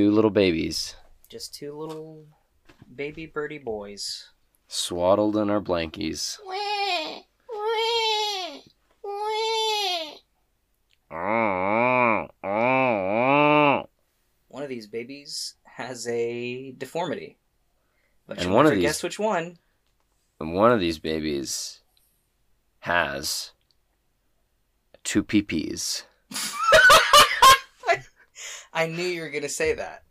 two little babies, Just two little baby birdie boys. swaddled in our blankies. One of these babies has a deformity. But And one of these- guess which one. And one of these babies has two peepees. I knew you were gonna say that.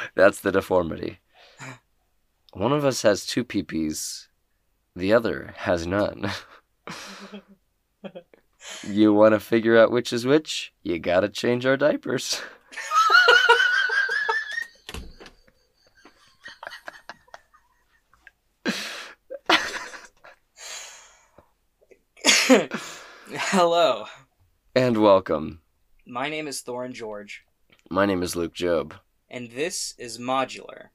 That's the deformity. One of us has two peepees, the other has none. you want to figure out which is which? You gotta change our diapers. Hello. And welcome. My name is Thorin George, My name is Luke Job. and this is Modular.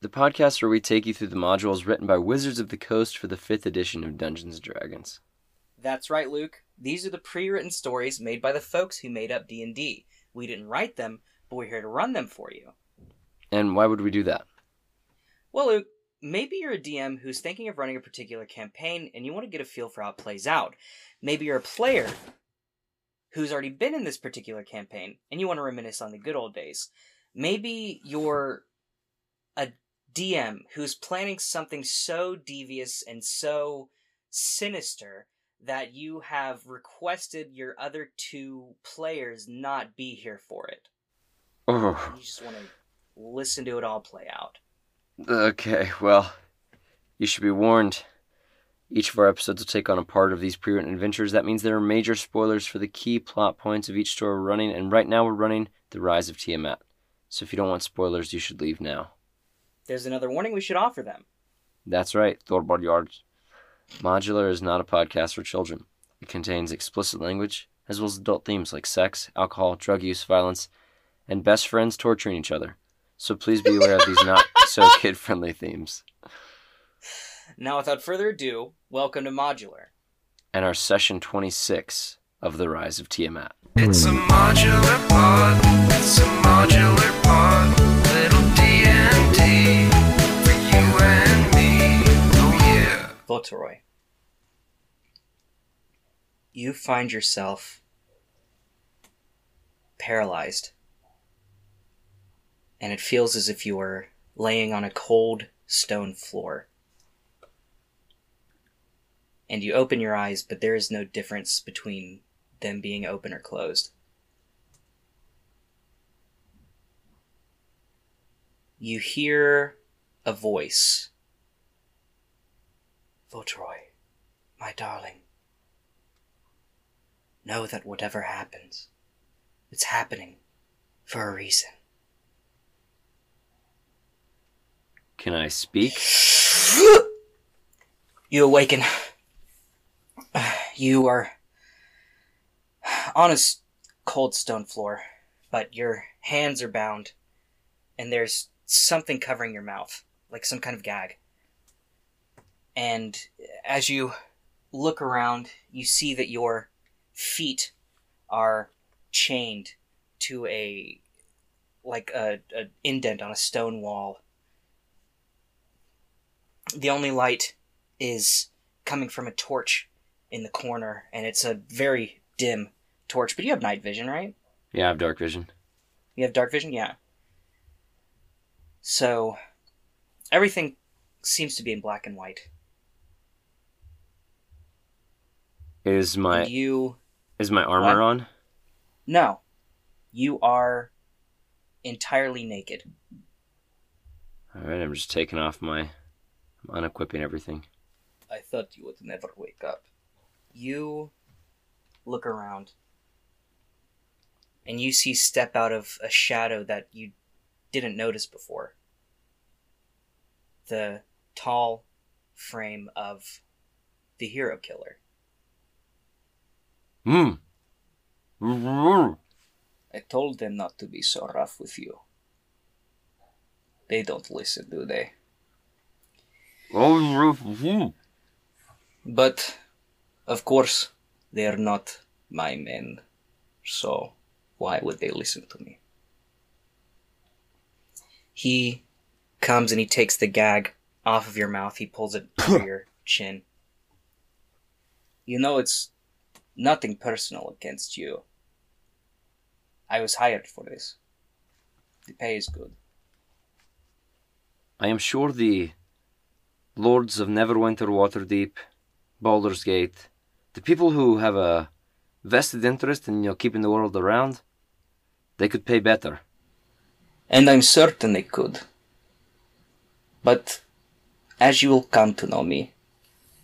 The podcast where we take you through the modules written by Wizards of the Coast for the 5th edition of Dungeons & Dragons. That's right, Luke. These are the pre-written stories made by the folks who made up D&D. We didn't write them, but we're here to run them for you. And why would we do that? Well, Luke, maybe you're a DM who's thinking of running a particular campaign and you want to get a feel for how it plays out. Maybe you're a player who's already been in this particular campaign and you want to reminisce on the good old days. Maybe you're a DM who's planning something so devious and so sinister that you have requested your other two players not be here for it. Oh, You just want to listen to it all play out. okay, well, you should be warned. Each of our episodes will take on a part of these pre written adventures. That means there are major spoilers for the key plot points of each story we're running, and right now we're running The Rise of Tiamat. So if you don't want spoilers, you should leave now. There's another warning we should offer them. That's right, Thorvald Yards. Modular is not a podcast for children. It contains explicit language, as well as adult themes like sex, alcohol, drug use, violence, and best friends torturing each other. So please be aware of these not so kid friendly themes. Now, without further ado, welcome to Modular. And our session 26 of The Rise of Tiamat. It's a modular pod. It's a modular pod. Little D and D for you and me. Oh yeah. Votoroy. You find yourself paralyzed. And it feels as if you are laying on a cold stone floor. And you open your eyes, but there is no difference between them being open or closed. You hear a voice. Votroy, my darling, know that whatever happens, it's happening for a reason. Can I speak? You awaken. You are on a cold stone floor, but your hands are bound, and there's something covering your mouth, like some kind of gag. And as you look around, you see that your feet are chained to a like a, a indent on a stone wall. The only light is coming from a torch in the corner, and it's a very dim torch. But you have night vision, right? Yeah, I have dark vision. You have dark vision, yeah. So everything seems to be in black and white. Is my And you is my armor on? no, you are entirely naked. Alright, I'm just taking off my I'm unequipping everything. I thought you would never wake up. You look around and you see step out of a shadow that you didn't notice before. The tall frame of the hero killer. Hmm. I told them not to be so rough with you. They don't listen, do they? But, of course, they are not my men. So, why would they listen to me? He comes and he takes the gag off of your mouth. He pulls it under your chin. You know, it's nothing personal against you. I was hired for this. The pay is good. I am sure the lords of Neverwinter, Waterdeep, Baldur's Gate, the people who have a vested interest in you know, keeping the world around, they could pay better. And I'm certain they could. But as you will come to know me,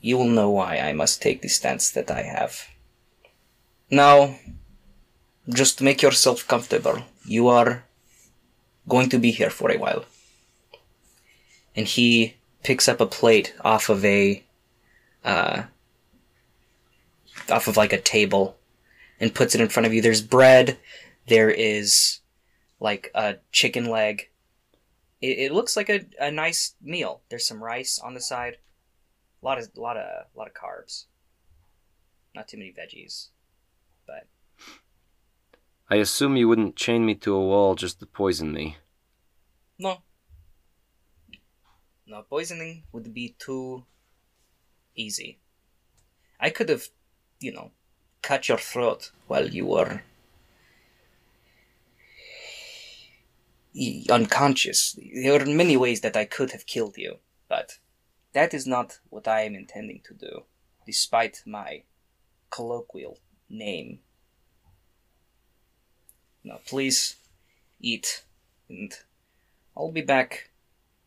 you will know why I must take the stance that I have. Now, just make yourself comfortable. You are going to be here for a while. And he picks up a plate off of a, uh, off of like a table and puts it in front of you. There's bread. There is like a chicken leg. It, it looks like a, a nice meal. There's some rice on the side. A lot of, a lot of, a lot of carbs. Not too many veggies, but I assume you wouldn't chain me to a wall just to poison me. No. No, poisoning would be too easy. I could have, you know, cut your throat while you were unconscious. There are many ways that I could have killed you, but that is not what I am intending to do, despite my colloquial name. Now, please eat, and I'll be back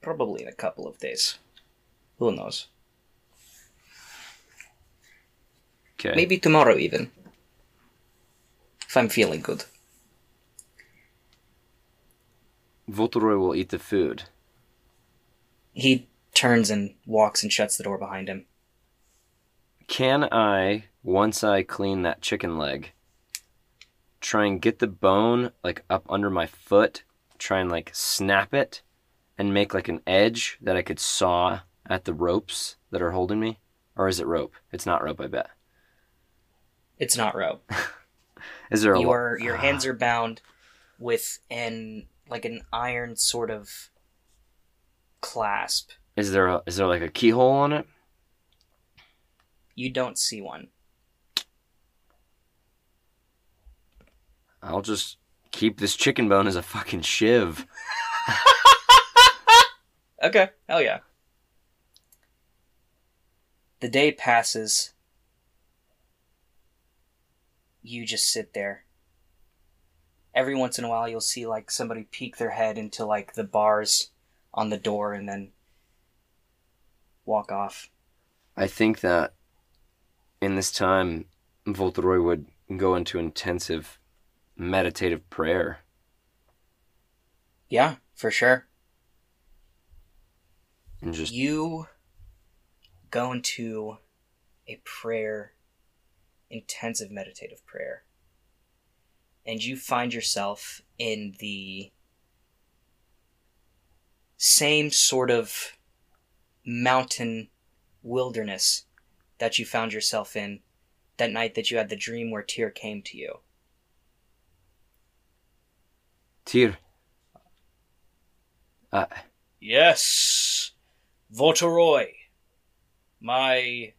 probably in a couple of days. Who knows? Okay. Maybe tomorrow, even. If I'm feeling good. Voltoroy will eat the food. He turns and walks and shuts the door behind him. Can I, once I clean that chicken leg, try and get the bone like up under my foot, try and like snap it, and make like an edge that I could saw at the ropes that are holding me? Or is it rope? It's not rope, I bet. It's not rope. Is there a lo- Your your ah. hands are bound with an like an iron sort of clasp. Is there a is there like a keyhole on it? You don't see one. I'll just keep this chicken bone as a fucking shiv. Okay, hell yeah. The day passes. You just sit there. Every once in a while, you'll see like somebody peek their head into like the bars on the door and then walk off. I think that in this time, Voltoroy would go into intensive meditative prayer. Yeah, for sure. And just You go into a prayer, intensive meditative prayer, and you find yourself in the same sort of mountain wilderness that you found yourself in that night that you had the dream where Tyr came to you. Tyr. Uh, Yes, Votoroy, my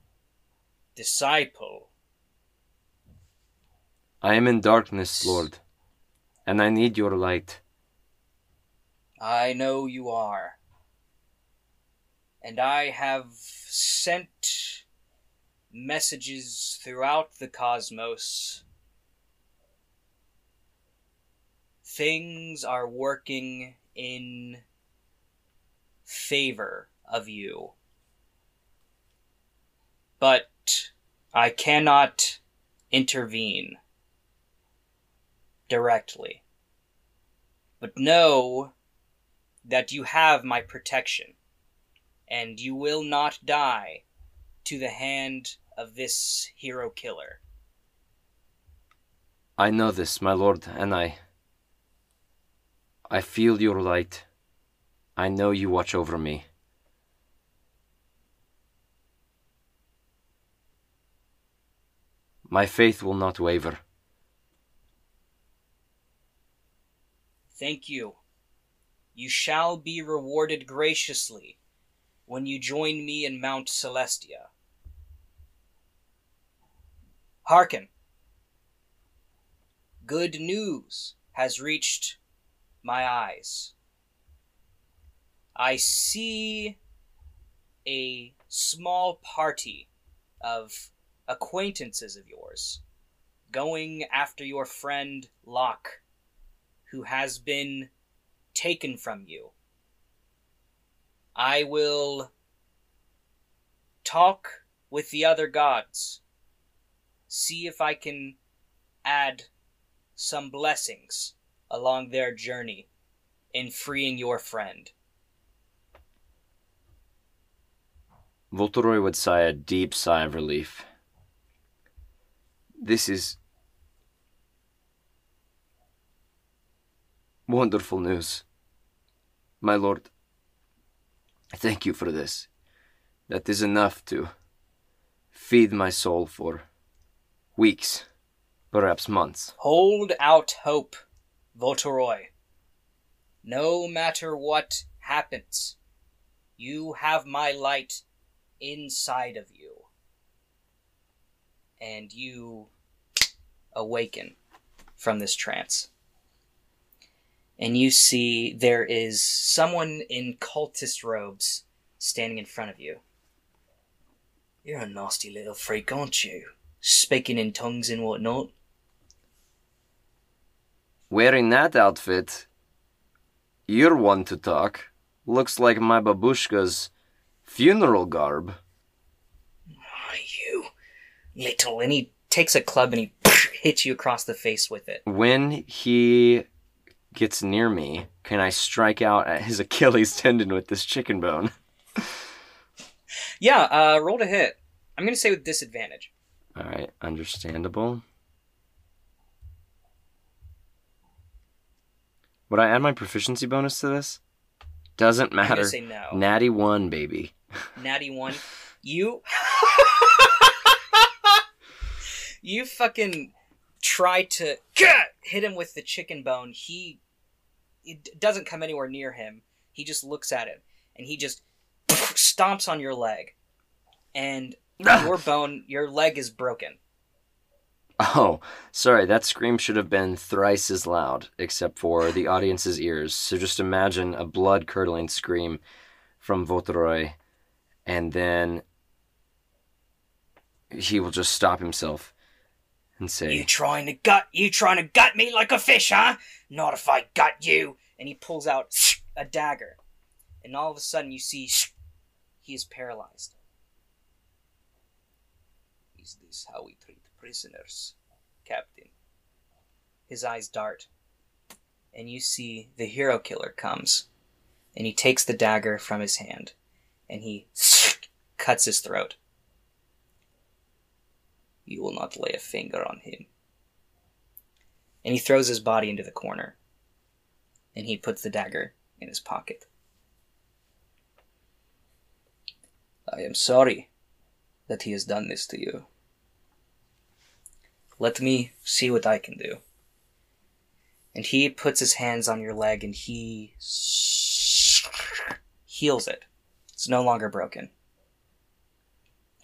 disciple. I am in darkness, Lord, and I need your light. I know you are. And I have sent messages throughout the cosmos. Things are working in favor of you. But I cannot intervene directly. But know that you have my protection, and you will not die to the hand of this hero killer. I know this, my lord, and I. I feel your light. I know you watch over me. My faith will not waver. Thank you. you shall be rewarded graciously when you join me in Mount Celestia. Hearken. Good news has reached my eyes. I see a small party of acquaintances of yours going after your friend Locke, who has been taken from you. I will talk with the other gods, see if I can add some blessings along their journey in freeing your friend. Voltoroy would sigh a deep sigh of relief. This is wonderful news. My lord, thank you for this. That is enough to feed my soul for weeks, perhaps months. Hold out hope, Voltoroy. No matter what happens, you have my light inside of you. And you awaken from this trance. And you see there is someone in cultist robes standing in front of you. You're a nasty little freak, aren't you? Speaking in tongues and whatnot. Wearing that outfit, you're one to talk. Looks like my babushka's funeral garb. Are you little? And he takes a club and he hits you across the face with it. When he gets near me, can I strike out at his Achilles tendon with this chicken bone? Yeah, uh, roll to hit. I'm gonna say with disadvantage. All right, understandable. Would I add my proficiency bonus to this? Doesn't I'm gonna matter. say no. Natty one, baby. Natty one. You. you fucking try to hit him with the chicken bone. He. It doesn't come anywhere near him. He just looks at it and he just stomps on your leg. And ah! your bone, your leg is broken. Oh, sorry, that scream should have been thrice as loud, except for the audience's ears. So just imagine a blood curdling scream from Votoroy, and then he will just stop himself and You say, trying to gut? You trying to gut me like a fish, huh? Not if I gut you. And he pulls out a dagger, and all of a sudden you see he is paralyzed. Is this how we treat prisoners, Captain? His eyes dart, and you see the hero killer comes, and he takes the dagger from his hand, and he cuts his throat. You will not lay a finger on him. And he throws his body into the corner. And he puts the dagger in his pocket. I am sorry that he has done this to you. Let me see what I can do. And he puts his hands on your leg and he heals it. It's no longer broken.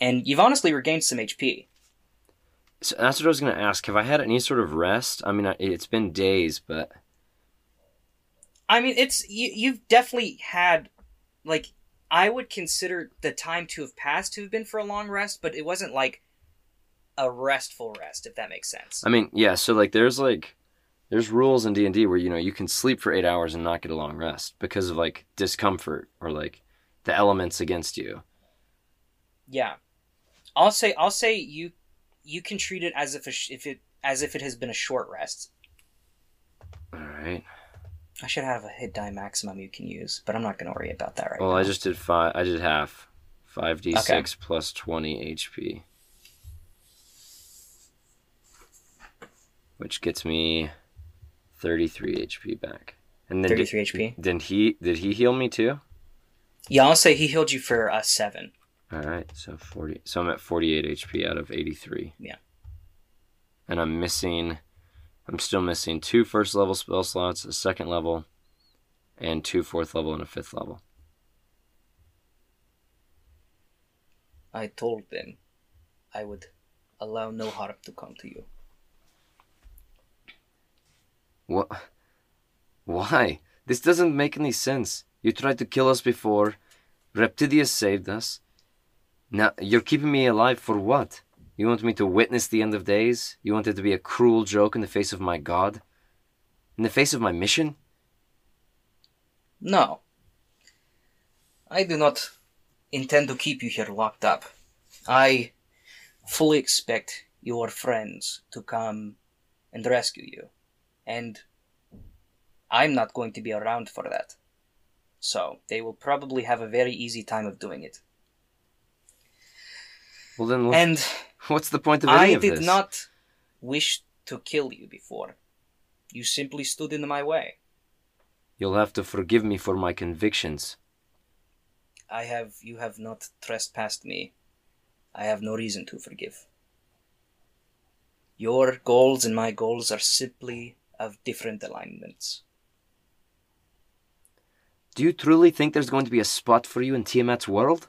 And you've honestly regained some HP. So that's what I was going to ask. Have I had any sort of rest? I mean, it's been days, but I mean, it's you. You've definitely had, like, I would consider the time to have passed to have been for a long rest, but it wasn't like a restful rest, if that makes sense. I mean, yeah. So like, there's like, there's rules in D and D where you know you can sleep for eight hours and not get a long rest because of like discomfort or like the elements against you. Yeah, I'll say I'll say you you can treat it as if a sh- if it as if it has been a short rest. All right. I should have a hit die maximum you can use, but I'm not going to worry about that right Well, now. I just did five. I did half. Five d six plus twenty HP, which gets me thirty three HP back. And then did, 33 HP. Then he did he heal me too? Yeah, I'll say he healed you for uh, seven. All right, so forty. So I'm at forty eight HP out of eighty three. Yeah. And I'm missing. I'm still missing two first level spell slots, a second level, and two fourth level and a fifth level. I told them I would allow no harm to come to you. What? Why? This doesn't make any sense. You tried to kill us before. Reptidius saved us. Now you're keeping me alive for what? You want me to witness the end of days? You want it to be a cruel joke in the face of my god? In the face of my mission? No. I do not intend to keep you here locked up. I fully expect your friends to come and rescue you. And I'm not going to be around for that. So they will probably have a very easy time of doing it. Well then, what, And what's the point of any I of did not wish to kill you before. You simply stood in my way. You'll have to forgive me for my convictions. I have you have not trespassed me. I have no reason to forgive. Your goals and my goals are simply of different alignments. Do you truly think there's going to be a spot for you in Tiamat's world?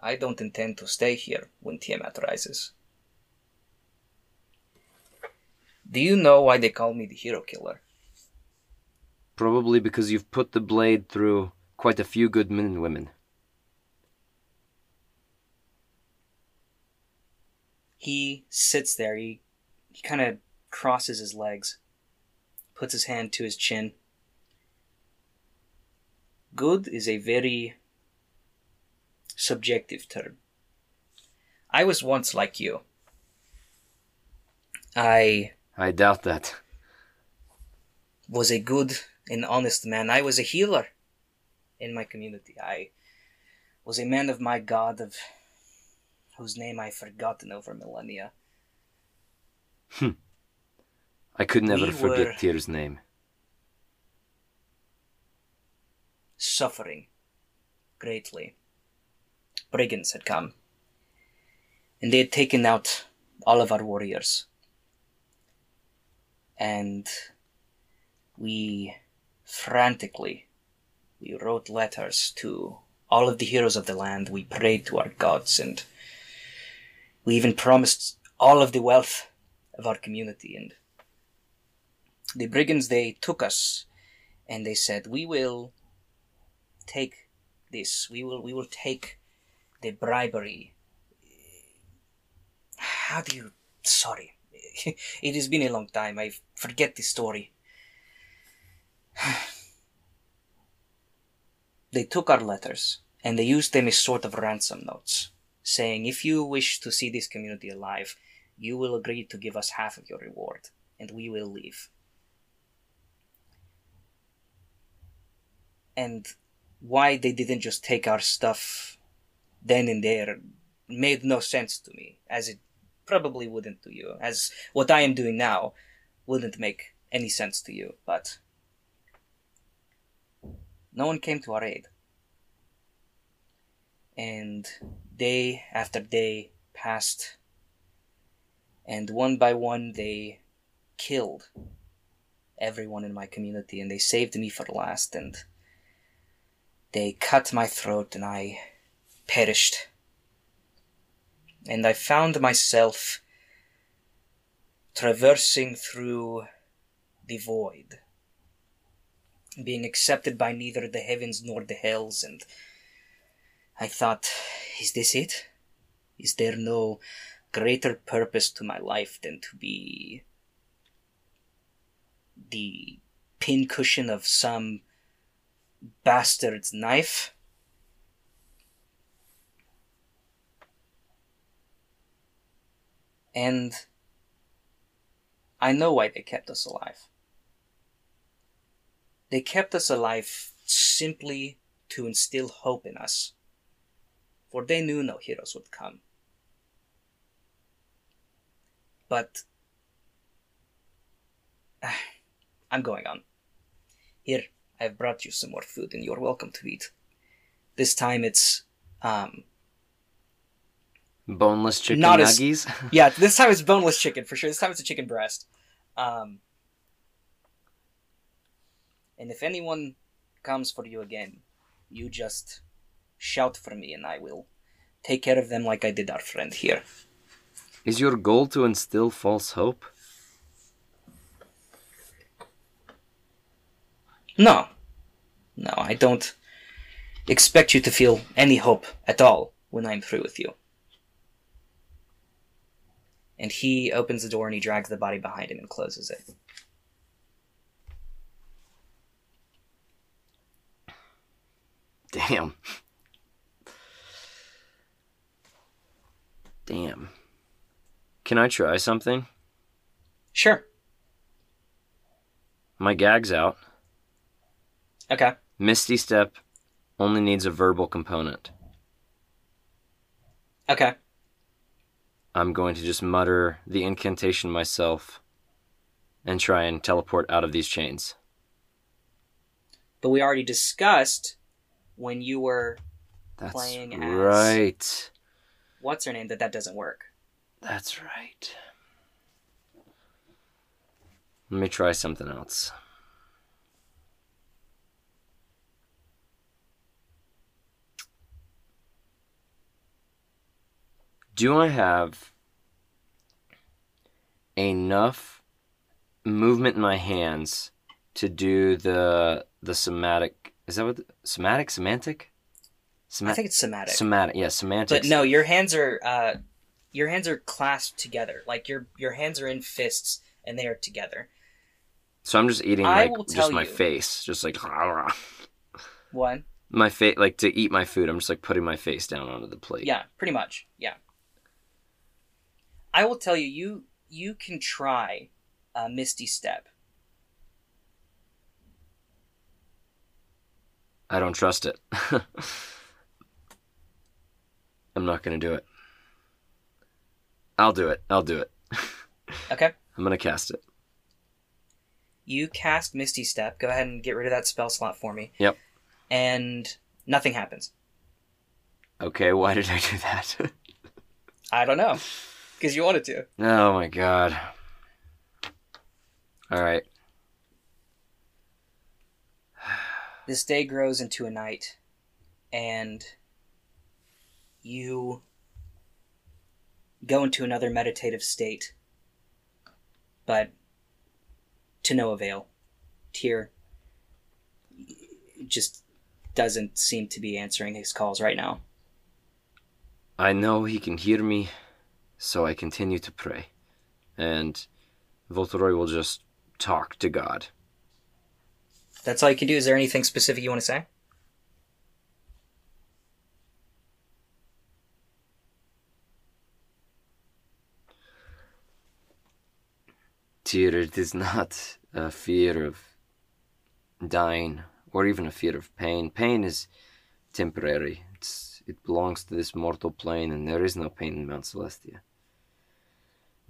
I don't intend to stay here when Tiamat rises. Do you know why they call me the hero killer? Probably because you've put the blade through quite a few good men and women. He sits there, he, he kind of crosses his legs, puts his hand to his chin. Good is a very subjective term. I was once like you. I I doubt that. was a good and honest man. I was a healer in my community. I was a man of my God, of whose name I've forgotten over millennia. Hm. I could never We forget Tyr's name. suffering greatly. Brigands had come, and they had taken out all of our warriors. And we frantically we wrote letters to all of the heroes of the land. We prayed to our gods, and we even promised all of the wealth of our community. And the brigands they took us, and they said, "We will take this. We will we will take the bribery. How do you sorry. it has been a long time. I forget the story. they took our letters and they used them as sort of ransom notes, saying if you wish to see this community alive, you will agree to give us half of your reward, and we will leave. And why they didn't just take our stuff then and there made no sense to me, as it probably wouldn't to you, as what I am doing now wouldn't make any sense to you, but no one came to our aid. And day after day passed, and one by one they killed everyone in my community, and they saved me for last, and they cut my throat and I perished. And I found myself traversing through the void, being accepted by neither the heavens nor the hells, and I thought, is this it? Is there no greater purpose to my life than to be the pincushion of some bastard's knife. And I know why they kept us alive. They kept us alive simply to instill hope in us, for they knew no heroes would come. But I'm going on. Here, I've brought you some more food and you're welcome to eat. This time it's um Boneless chicken Not as- nuggies? yeah, this time it's boneless chicken for sure. This time it's a chicken breast. Um And if anyone comes for you again, you just shout for me and I will take care of them like I did our friend here. Is your goal to instill false hope? No. No, I don't expect you to feel any hope at all when I'm through with you. And he opens the door and he drags the body behind him and closes it. Damn. Damn. Can I try something? Sure. My gag's out. Okay. Misty Step only needs a verbal component. Okay. I'm going to just mutter the incantation myself and try and teleport out of these chains. But we already discussed when you were That's Playing as- right. what's her name that that doesn't work. That's right. Let me try something else. Do I have enough movement in my hands to do the the somatic? Is that what the, somatic semantic? Sema- I think it's somatic. somatic. Yeah, semantic. but no, your hands are uh your hands are clasped together. Like your your hands are in fists and they are together. So I'm just eating like just my you- face, just like One. my face, like to eat my food. I'm just like putting my face down onto the plate. Yeah, pretty much. Yeah. I will tell you, you you can try uh, Misty Step. I don't trust it. I'm not gonna do it. I'll do it. I'll do it. Okay. I'm gonna cast it. You cast Misty Step. Go ahead and get rid of that spell slot for me. Yep. And nothing happens. Okay, why did I do that? I don't know. Because you wanted to. oh my god. All right. This day grows into a night, and you go into another meditative state, but to no avail. Tyr just doesn't seem to be answering his calls right now. I know he can hear me, so I continue to pray. And Voltoroy will just talk to God. That's all you can do. Is there anything specific you want to say? Tyr, it is not a fear of dying or even a fear of pain. Pain is temporary. It belongs to this mortal plane, and there is no pain in Mount Celestia.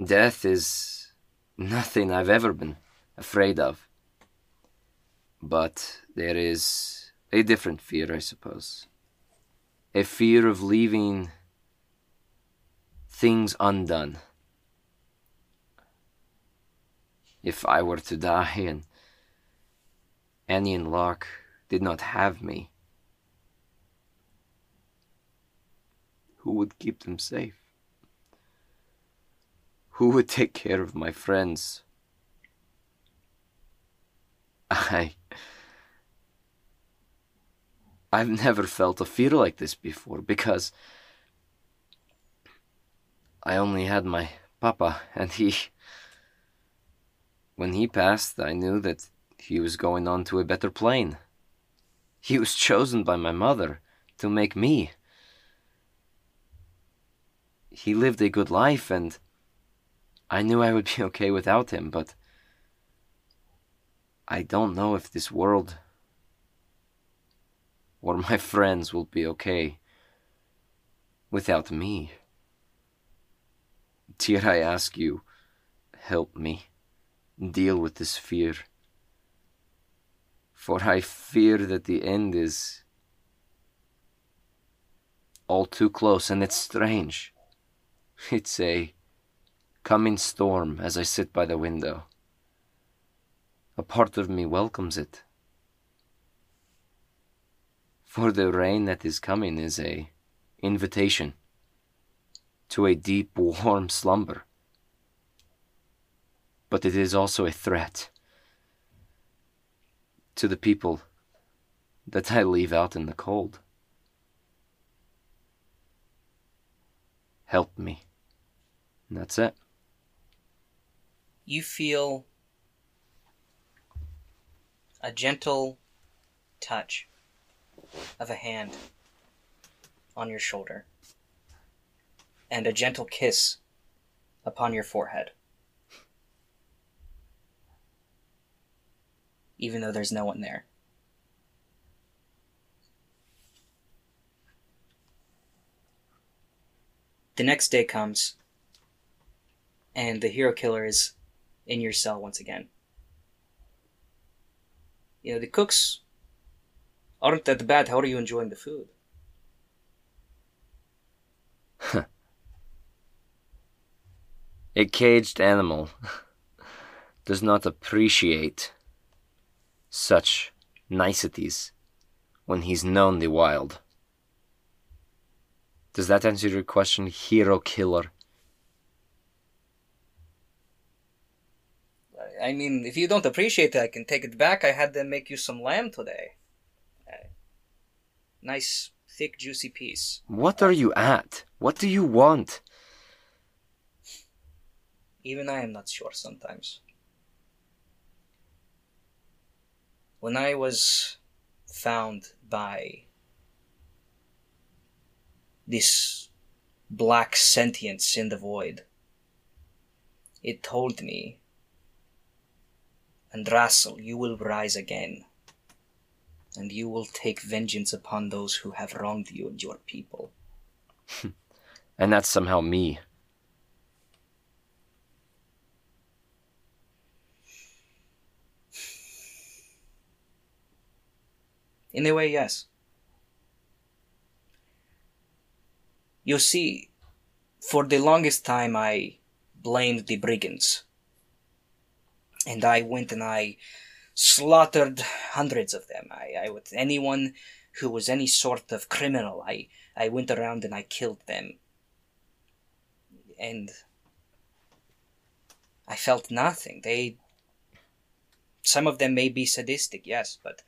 Death is nothing I've ever been afraid of. But there is a different fear, I suppose. A fear of leaving things undone. If I were to die and Annie and Locke did not have me, who would keep them safe? Who would take care of my friends? I. I've never felt a fear like this before because I only had my papa, and he. When he passed, I knew that he was going on to a better plane. He was chosen by my mother to make me. He lived a good life, and I knew I would be okay without him, but I don't know if this world or my friends will be okay without me. Dear, I ask you, help me deal with this fear. For I fear that the end is all too close, and it's strange. It's a coming storm as I sit by the window. A part of me welcomes it, For the rain that is coming is a invitation to a deep, warm slumber. But it is also a threat to the people that I leave out in the cold. Help me. And that's it. You feel a gentle touch of a hand on your shoulder and a gentle kiss upon your forehead. Even though there's no one there. The next day comes, and the hero killer is in your cell once again. You know, the cooks aren't that bad. How are you enjoying the food? A caged animal does not appreciate such niceties when he's known the wild. Does that answer your question, hero killer? I mean, if you don't appreciate it, I can take it back. I had them make you some lamb today. Uh, nice, thick, juicy piece. What are you at? What do you want? Even I am not sure sometimes. When I was found by this black sentience in the void, it told me, Andrasel, you will rise again, and you will take vengeance upon those who have wronged you and your people. And that's somehow me. In a way, yes. You see, for the longest time I blamed the brigands. And I went and I slaughtered hundreds of them. I, I with anyone who was any sort of criminal, I, I went around and I killed them. And I felt nothing. They some of them may be sadistic, yes, but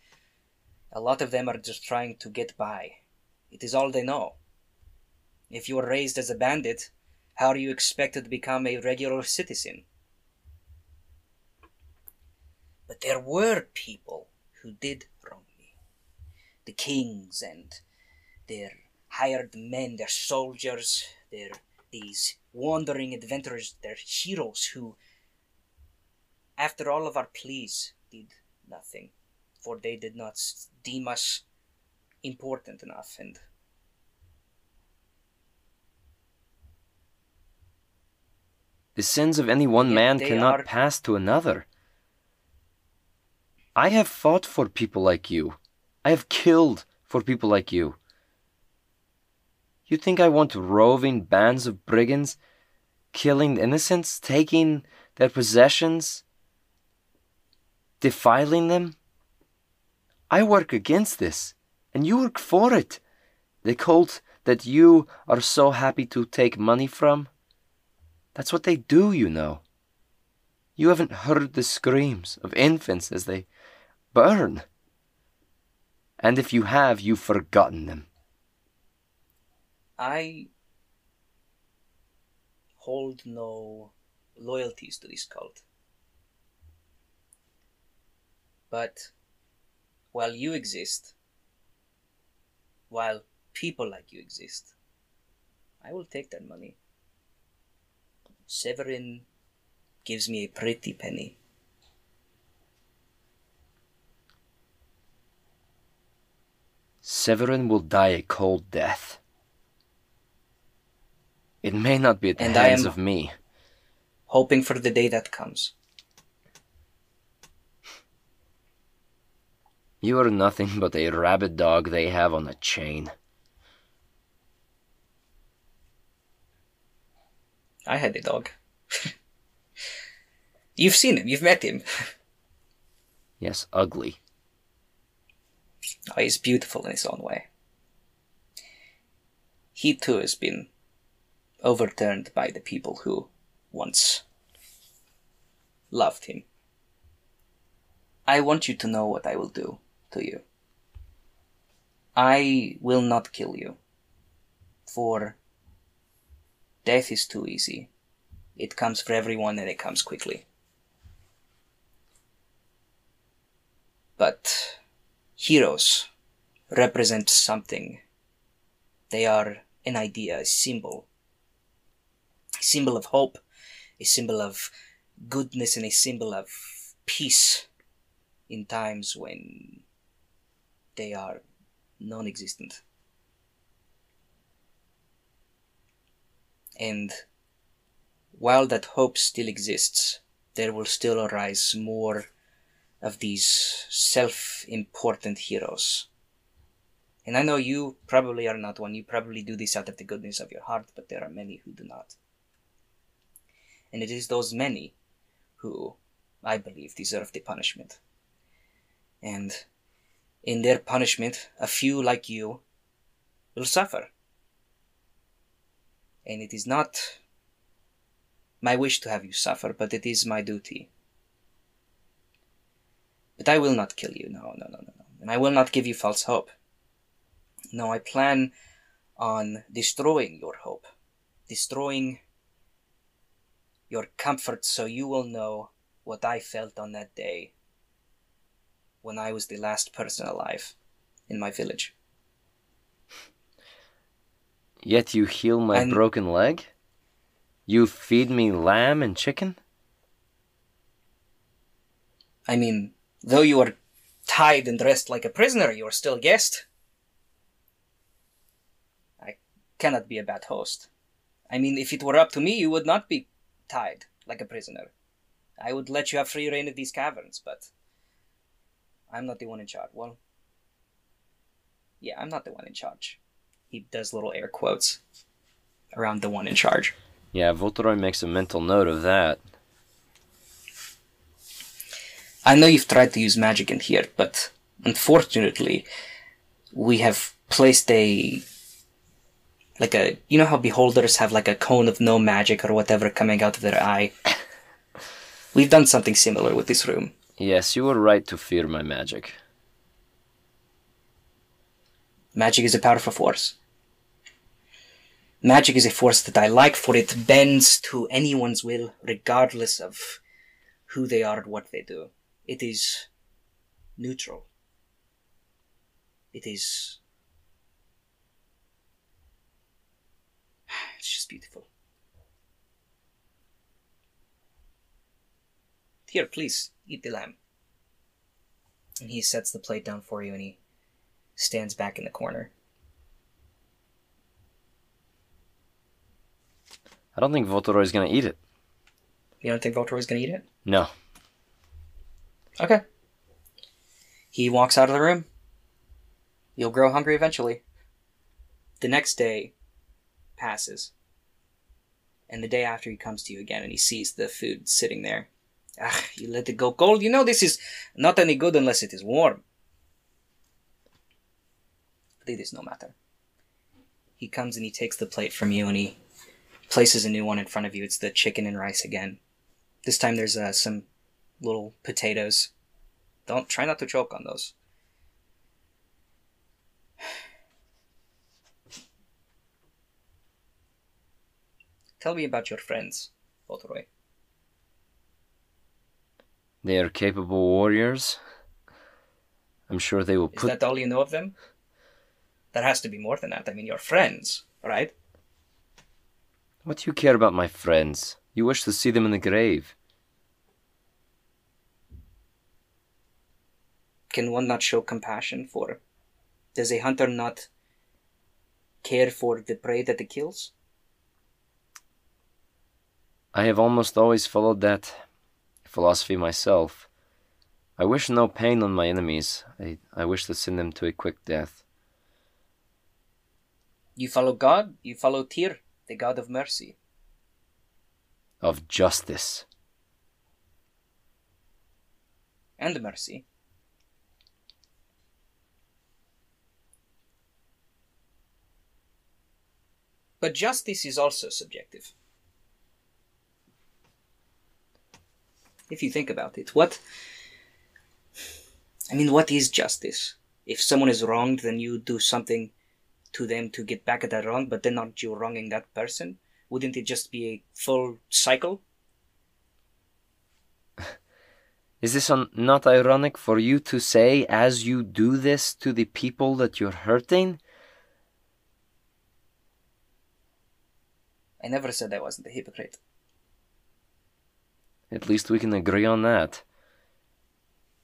a lot of them are just trying to get by. It is all they know. If you were raised as a bandit, how are you expected to become a regular citizen? But there were people who did wrong me. The kings and their hired men, their soldiers, their these wandering adventurers, their heroes who, after all of our pleas, did nothing for they did not deem us important enough and The sins of any one man cannot are- pass to another. I have fought for people like you. I have killed for people like you. You think I want roving bands of brigands killing the innocents, taking their possessions, defiling them? I work against this, and you work for it. The cult that you are so happy to take money from. That's what they do, you know. You haven't heard the screams of infants as they burn. And if you have, you've forgotten them. I hold no loyalties to this cult. But while you exist, while people like you exist, I will take that money. Severin gives me a pretty penny. Severin will die a cold death. It may not be at the And I hands am- of me. hoping for the day that comes. You are nothing but a rabid dog they have on a chain. I had a dog. You've seen him, you've met him. Yes, ugly. Oh, he's beautiful in his own way. He too has been overturned by the people who once loved him. I want you to know what I will do to you. I will not kill you, for death is too easy. It comes for everyone and it comes quickly. But heroes represent something. They are an idea, a symbol. A symbol of hope, a symbol of goodness, and a symbol of peace in times when they are non existent. And while that hope still exists, there will still arise more of these self important heroes. And I know you probably are not one. You probably do this out of the goodness of your heart, but there are many who do not. And it is those many who, I believe, deserve the punishment. And in their punishment, a few like you will suffer. And it is not my wish to have you suffer, but it is my duty. But I will not kill you. No, no, no, no, no. And I will not give you false hope. No, I plan on destroying your hope, destroying your comfort so you will know what I felt on that day when I was the last person alive in my village. Yet you heal my And- broken leg? You feed me lamb and chicken? I mean, though you are tied and dressed like a prisoner, you are still a guest. I cannot be a bad host. I mean, if it were up to me, you would not be tied like a prisoner. I would let you have free reign of these caverns, but I'm not the one in charge. Well, yeah, I'm not the one in charge. He does little air quotes around the one in charge. Yeah, Voltoroy makes a mental note of that. I know you've tried to use magic in here, but unfortunately, we have placed a like a you know how beholders have like a cone of no magic or whatever coming out of their eye. We've done something similar with this room. Yes, you were right to fear my magic. Magic is a powerful force. Magic is a force that I like, for it bends to anyone's will, regardless of who they are and what they do. It is neutral. It is. It's just beautiful. Here, please, eat the lamb. And he sets the plate down for you and he stands back in the corner. I don't think Voltoroy's gonna eat it. You don't think Voltoroy's gonna eat it? No. Okay. He walks out of the room. You'll grow hungry eventually. The next day passes. And the day after he comes to you again and he sees the food sitting there. Ah, you let it go cold. You know this is not any good unless it is warm. But it is no matter. He comes and he takes the plate from you and he places a new one in front of you. It's the chicken and rice again. This time there's uh, some little potatoes. Don't try not to choke on those. Tell me about your friends, Voltoroy. They are capable warriors. I'm sure they will Is put. that all you know of them? There has to be more than that. I mean, you're friends, right? What do you care about my friends? You wish to see them in the grave. Can one not show compassion for? Does a hunter not care for the prey that it kills? I have almost always followed that philosophy myself. I wish no pain on my enemies. I, I wish to send them to a quick death. You follow God, you follow Tyr, the god of mercy. Of justice. and mercy. But justice is also subjective. If you think about it, what. I mean, what is justice? If someone is wronged, then you do something to them to get back at that wrong, but then aren't you wronging that person? Wouldn't it just be a full cycle? Is this not ironic for you to say as you do this to the people that you're hurting? I never said I wasn't a hypocrite. At least we can agree on that.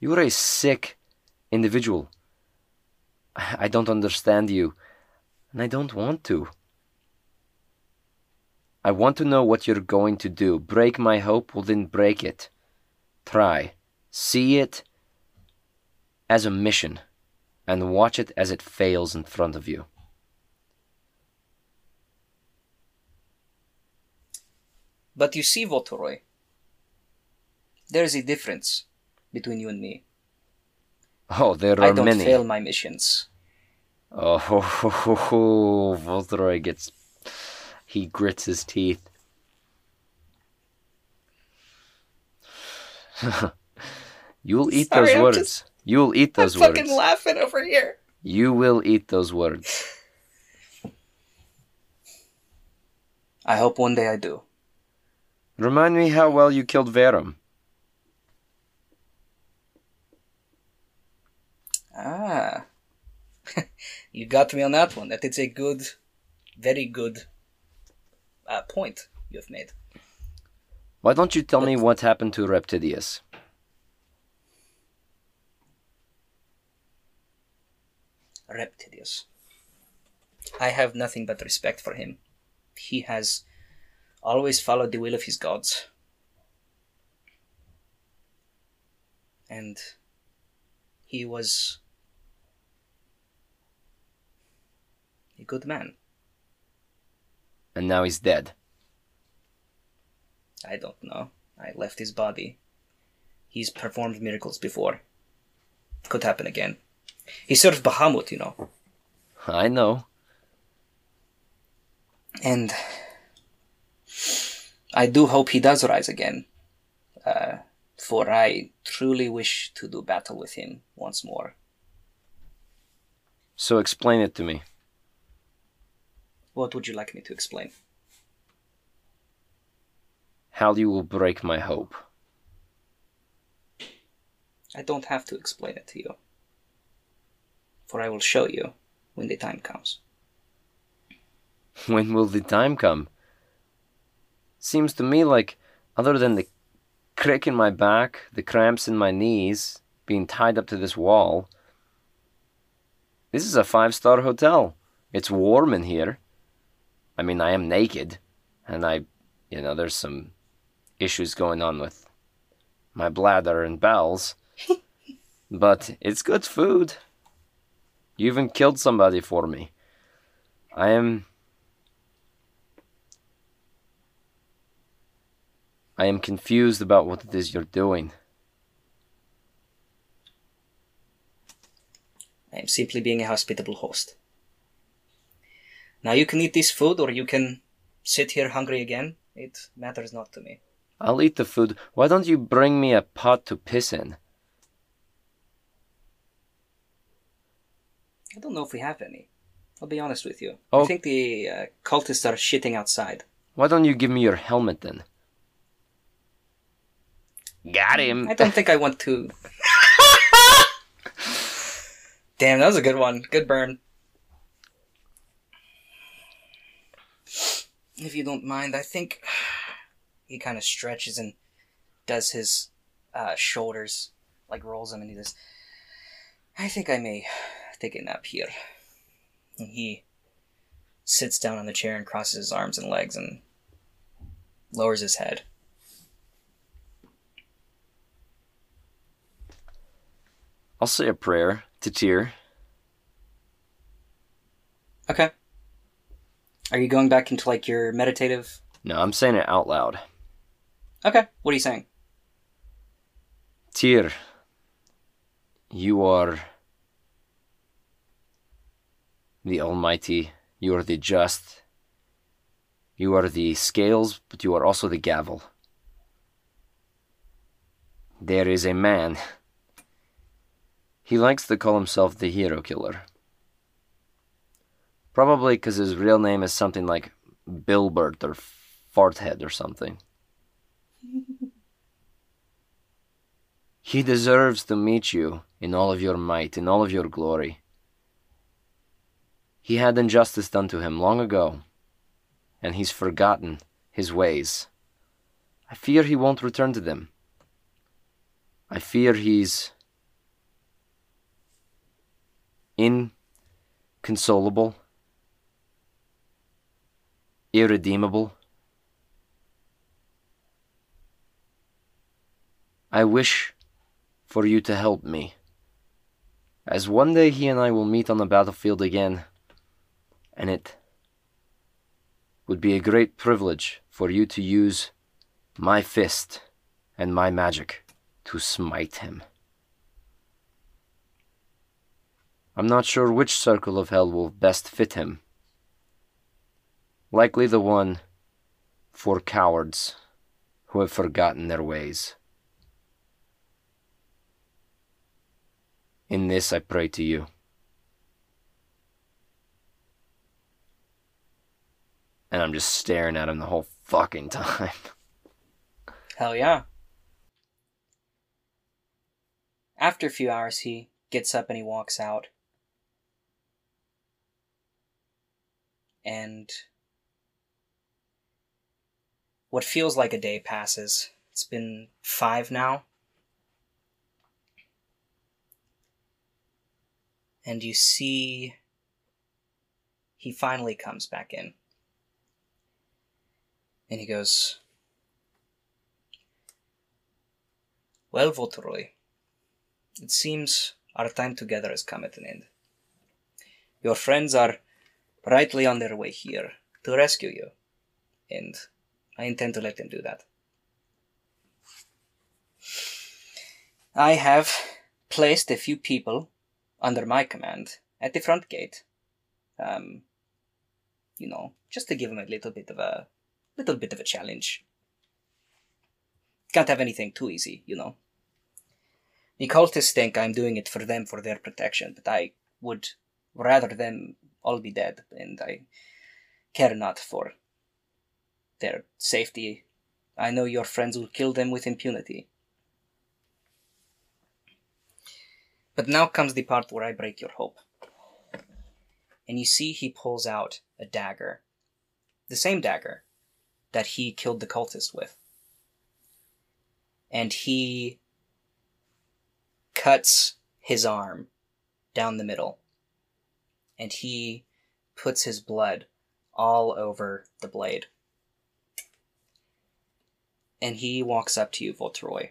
You're a sick individual. I don't understand you, and I don't want to. I want to know what you're going to do. Break my hope? Well, then break it. Try. See it as a mission, and watch it as it fails in front of you. But you see, Voltoroy, there's a difference between you and me. Oh, there are many. I don't many. fail my missions. Oh, ho, ho, ho, ho. Voltoroy gets. He grits his teeth. You'll eat Sorry, those I'm words. just- You'll eat those I'm words. fucking laughing over here. You will eat those words. I hope one day I do. Remind me how well you killed Verum. Ah. you got me on that one. That is a good, very good uh, point you've made. Why don't you tell me what happened to Reptidius? Reptidius. I have nothing but respect for him. He has always followed the will of his gods. And he was a good man. And now he's dead. I don't know. I left his body. He's performed miracles before. Could happen again. He served Bahamut, you know. I know. And I do hope he does rise again. Uh, for I truly wish to do battle with him once more. So explain it to me. What would you like me to explain? How you will break my hope. I don't have to explain it to you. For I will show you when the time comes. When will the time come? Seems to me like, other than the crick in my back, the cramps in my knees, being tied up to this wall, this is a five star hotel. It's warm in here. I mean, I am naked, and I, you know, there's some issues going on with my bladder and bowels, but it's good food. You even killed somebody for me. I am I am confused about what it is you're doing. I am simply being a hospitable host. Now you can eat this food or you can sit here hungry again. It matters not to me. I'll eat the food. Why don't you bring me a pot to piss in? I don't know if we have any. I'll be honest with you. Oh. I think the uh, cultists are shitting outside. Why don't you give me your helmet then? Got him. I don't think I want to. Damn, that was a good one. Good burn. If you don't mind, I think he kind of stretches and does his uh, shoulders, like rolls them, and he. I think I may take a nap here. And he sits down on the chair and crosses his arms and legs and lowers his head. I'll say a prayer to Tyr. Okay. Are you going back into like your meditative? No, I'm saying it out loud. Okay. What are you saying? Tyr, you are the Almighty, you are the just, You are the scales, but you are also the gavel. There is a man. He likes to call himself the hero killer. Probably because his real name is something like Bilbert or Farthead or something. he deserves to meet you in all of your might, in all of your glory. He had injustice done to him long ago, and he's forgotten his ways. I fear he won't return to them. I fear he's inconsolable, irredeemable. I wish for you to help me, as one day he and I will meet on the battlefield again, and it would be a great privilege for you to use my fist and my magic to smite him. I'm not sure which circle of hell will best fit him. Likely the one for cowards who have forgotten their ways. In this I pray to you. And I'm just staring at him the whole fucking time. Hell yeah. After a few hours, he gets up and he walks out. And what feels like a day passes. It's been five now. And you see he finally comes back in. And he goes, Well, Votroy, it seems our time together has come at an end. Your friends are rightly on their way here to rescue you, and I intend to let them do that. I have placed a few people under my command at the front gate. Um, you know, just to give them a little bit of a little bit of a challenge. Can't have anything too easy, you know. The cultists think I'm doing it for them for their protection, but I would rather them all be dead, and I care not for their safety. I know your friends will kill them with impunity. But now comes the part where I break your hope. And you see he pulls out a dagger. The same dagger that he killed the cultist with. And he cuts his arm down the middle. And he puts his blood all over the blade. And he walks up to you, Voltroy.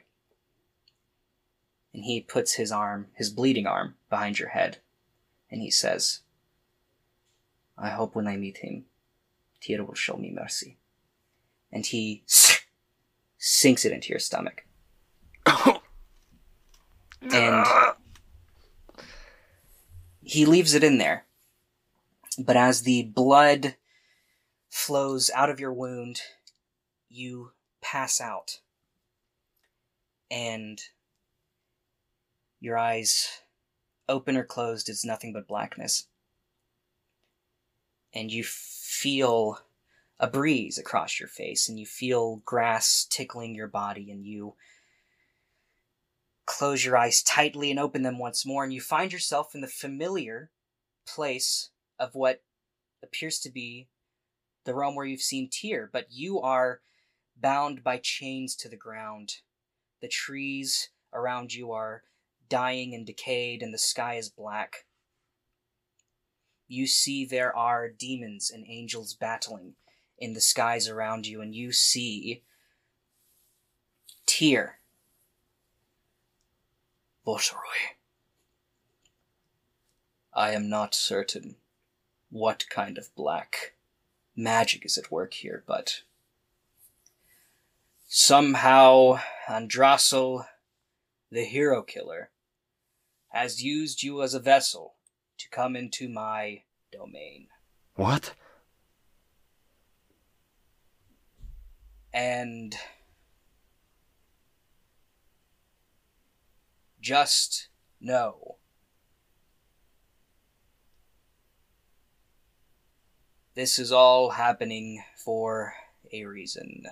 And he puts his arm, his bleeding arm, behind your head. And he says, I hope when I meet him, Tyr will show me mercy. And he sinks it into your stomach. and he leaves it in there. But as the blood flows out of your wound, you pass out. And your eyes, open or closed, is nothing but blackness. And you feel a breeze across your face, and you feel grass tickling your body, and you close your eyes tightly and open them once more, and you find yourself in the familiar place of what appears to be the realm where you've seen Tyr, but you are bound by chains to the ground. The trees around you are dying and decayed, and the sky is black. You see there are demons and angels battling in the skies around you, and you see Tyr Bosroy. I am not certain what kind of black magic is at work here, but somehow Andrasel, the hero killer, has used you as a vessel to come into my domain. What? And just know this is all happening for a reason.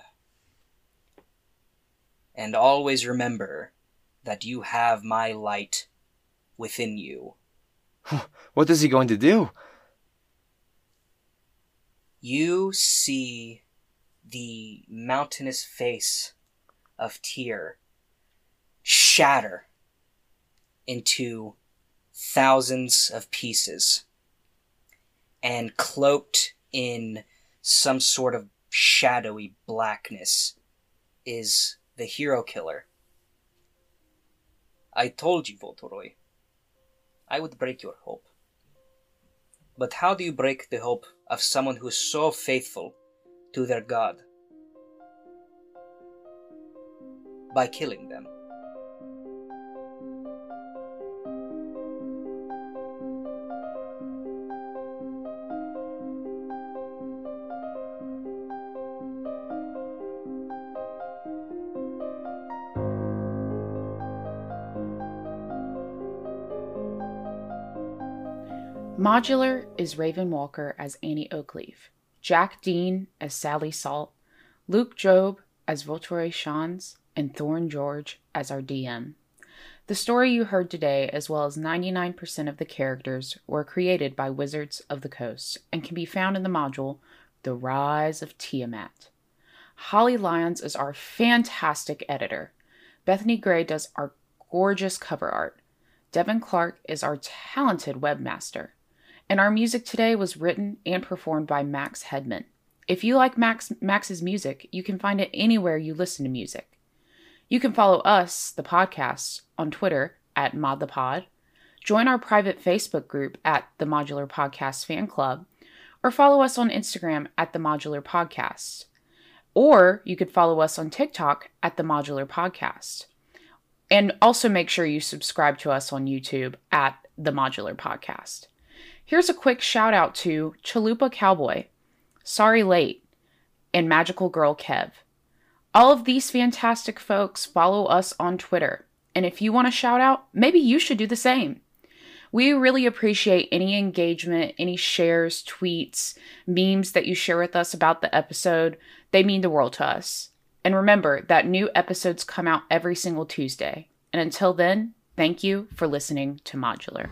And always remember that you have my light within you. What is he going to do? You see the mountainous face of Tyr shatter into thousands of pieces and cloaked in some sort of shadowy blackness is the hero killer. I told you, Voltoroy. I would break your hope. But how do you break the hope of someone who is so faithful to their god? By killing them. Modular is Raven Walker as Annie Oakleaf, Jack Dean as Sally Salt, Luke Job as Voltore Shans, and Thorn George as our DM. The story you heard today, as well as 99% of the characters, were created by Wizards of the Coast and can be found in the module The Rise of Tiamat. Holly Lyons is our fantastic editor. Bethany Gray does our gorgeous cover art. Devin Clark is our talented webmaster. And our music today was written and performed by Max Hedman. If you like Max Max's music, you can find it anywhere you listen to music. You can follow us, the podcast, on Twitter at ModThePod, join our private Facebook group at the Modular Podcast Fan Club, or follow us on Instagram at the Modular Podcast. Or you could follow us on TikTok at the Modular Podcast. And also make sure you subscribe to us on YouTube at the Modular Podcast. Here's a quick shout out to Chalupa Cowboy, Sorry Late, and Magical Girl Kev. All of these fantastic folks follow us on Twitter, and if you want a shout out, maybe you should do the same. We really appreciate any engagement, any shares, tweets, memes that you share with us about the episode. They mean the world to us. And remember that new episodes come out every single Tuesday. And until then, thank you for listening to Modular.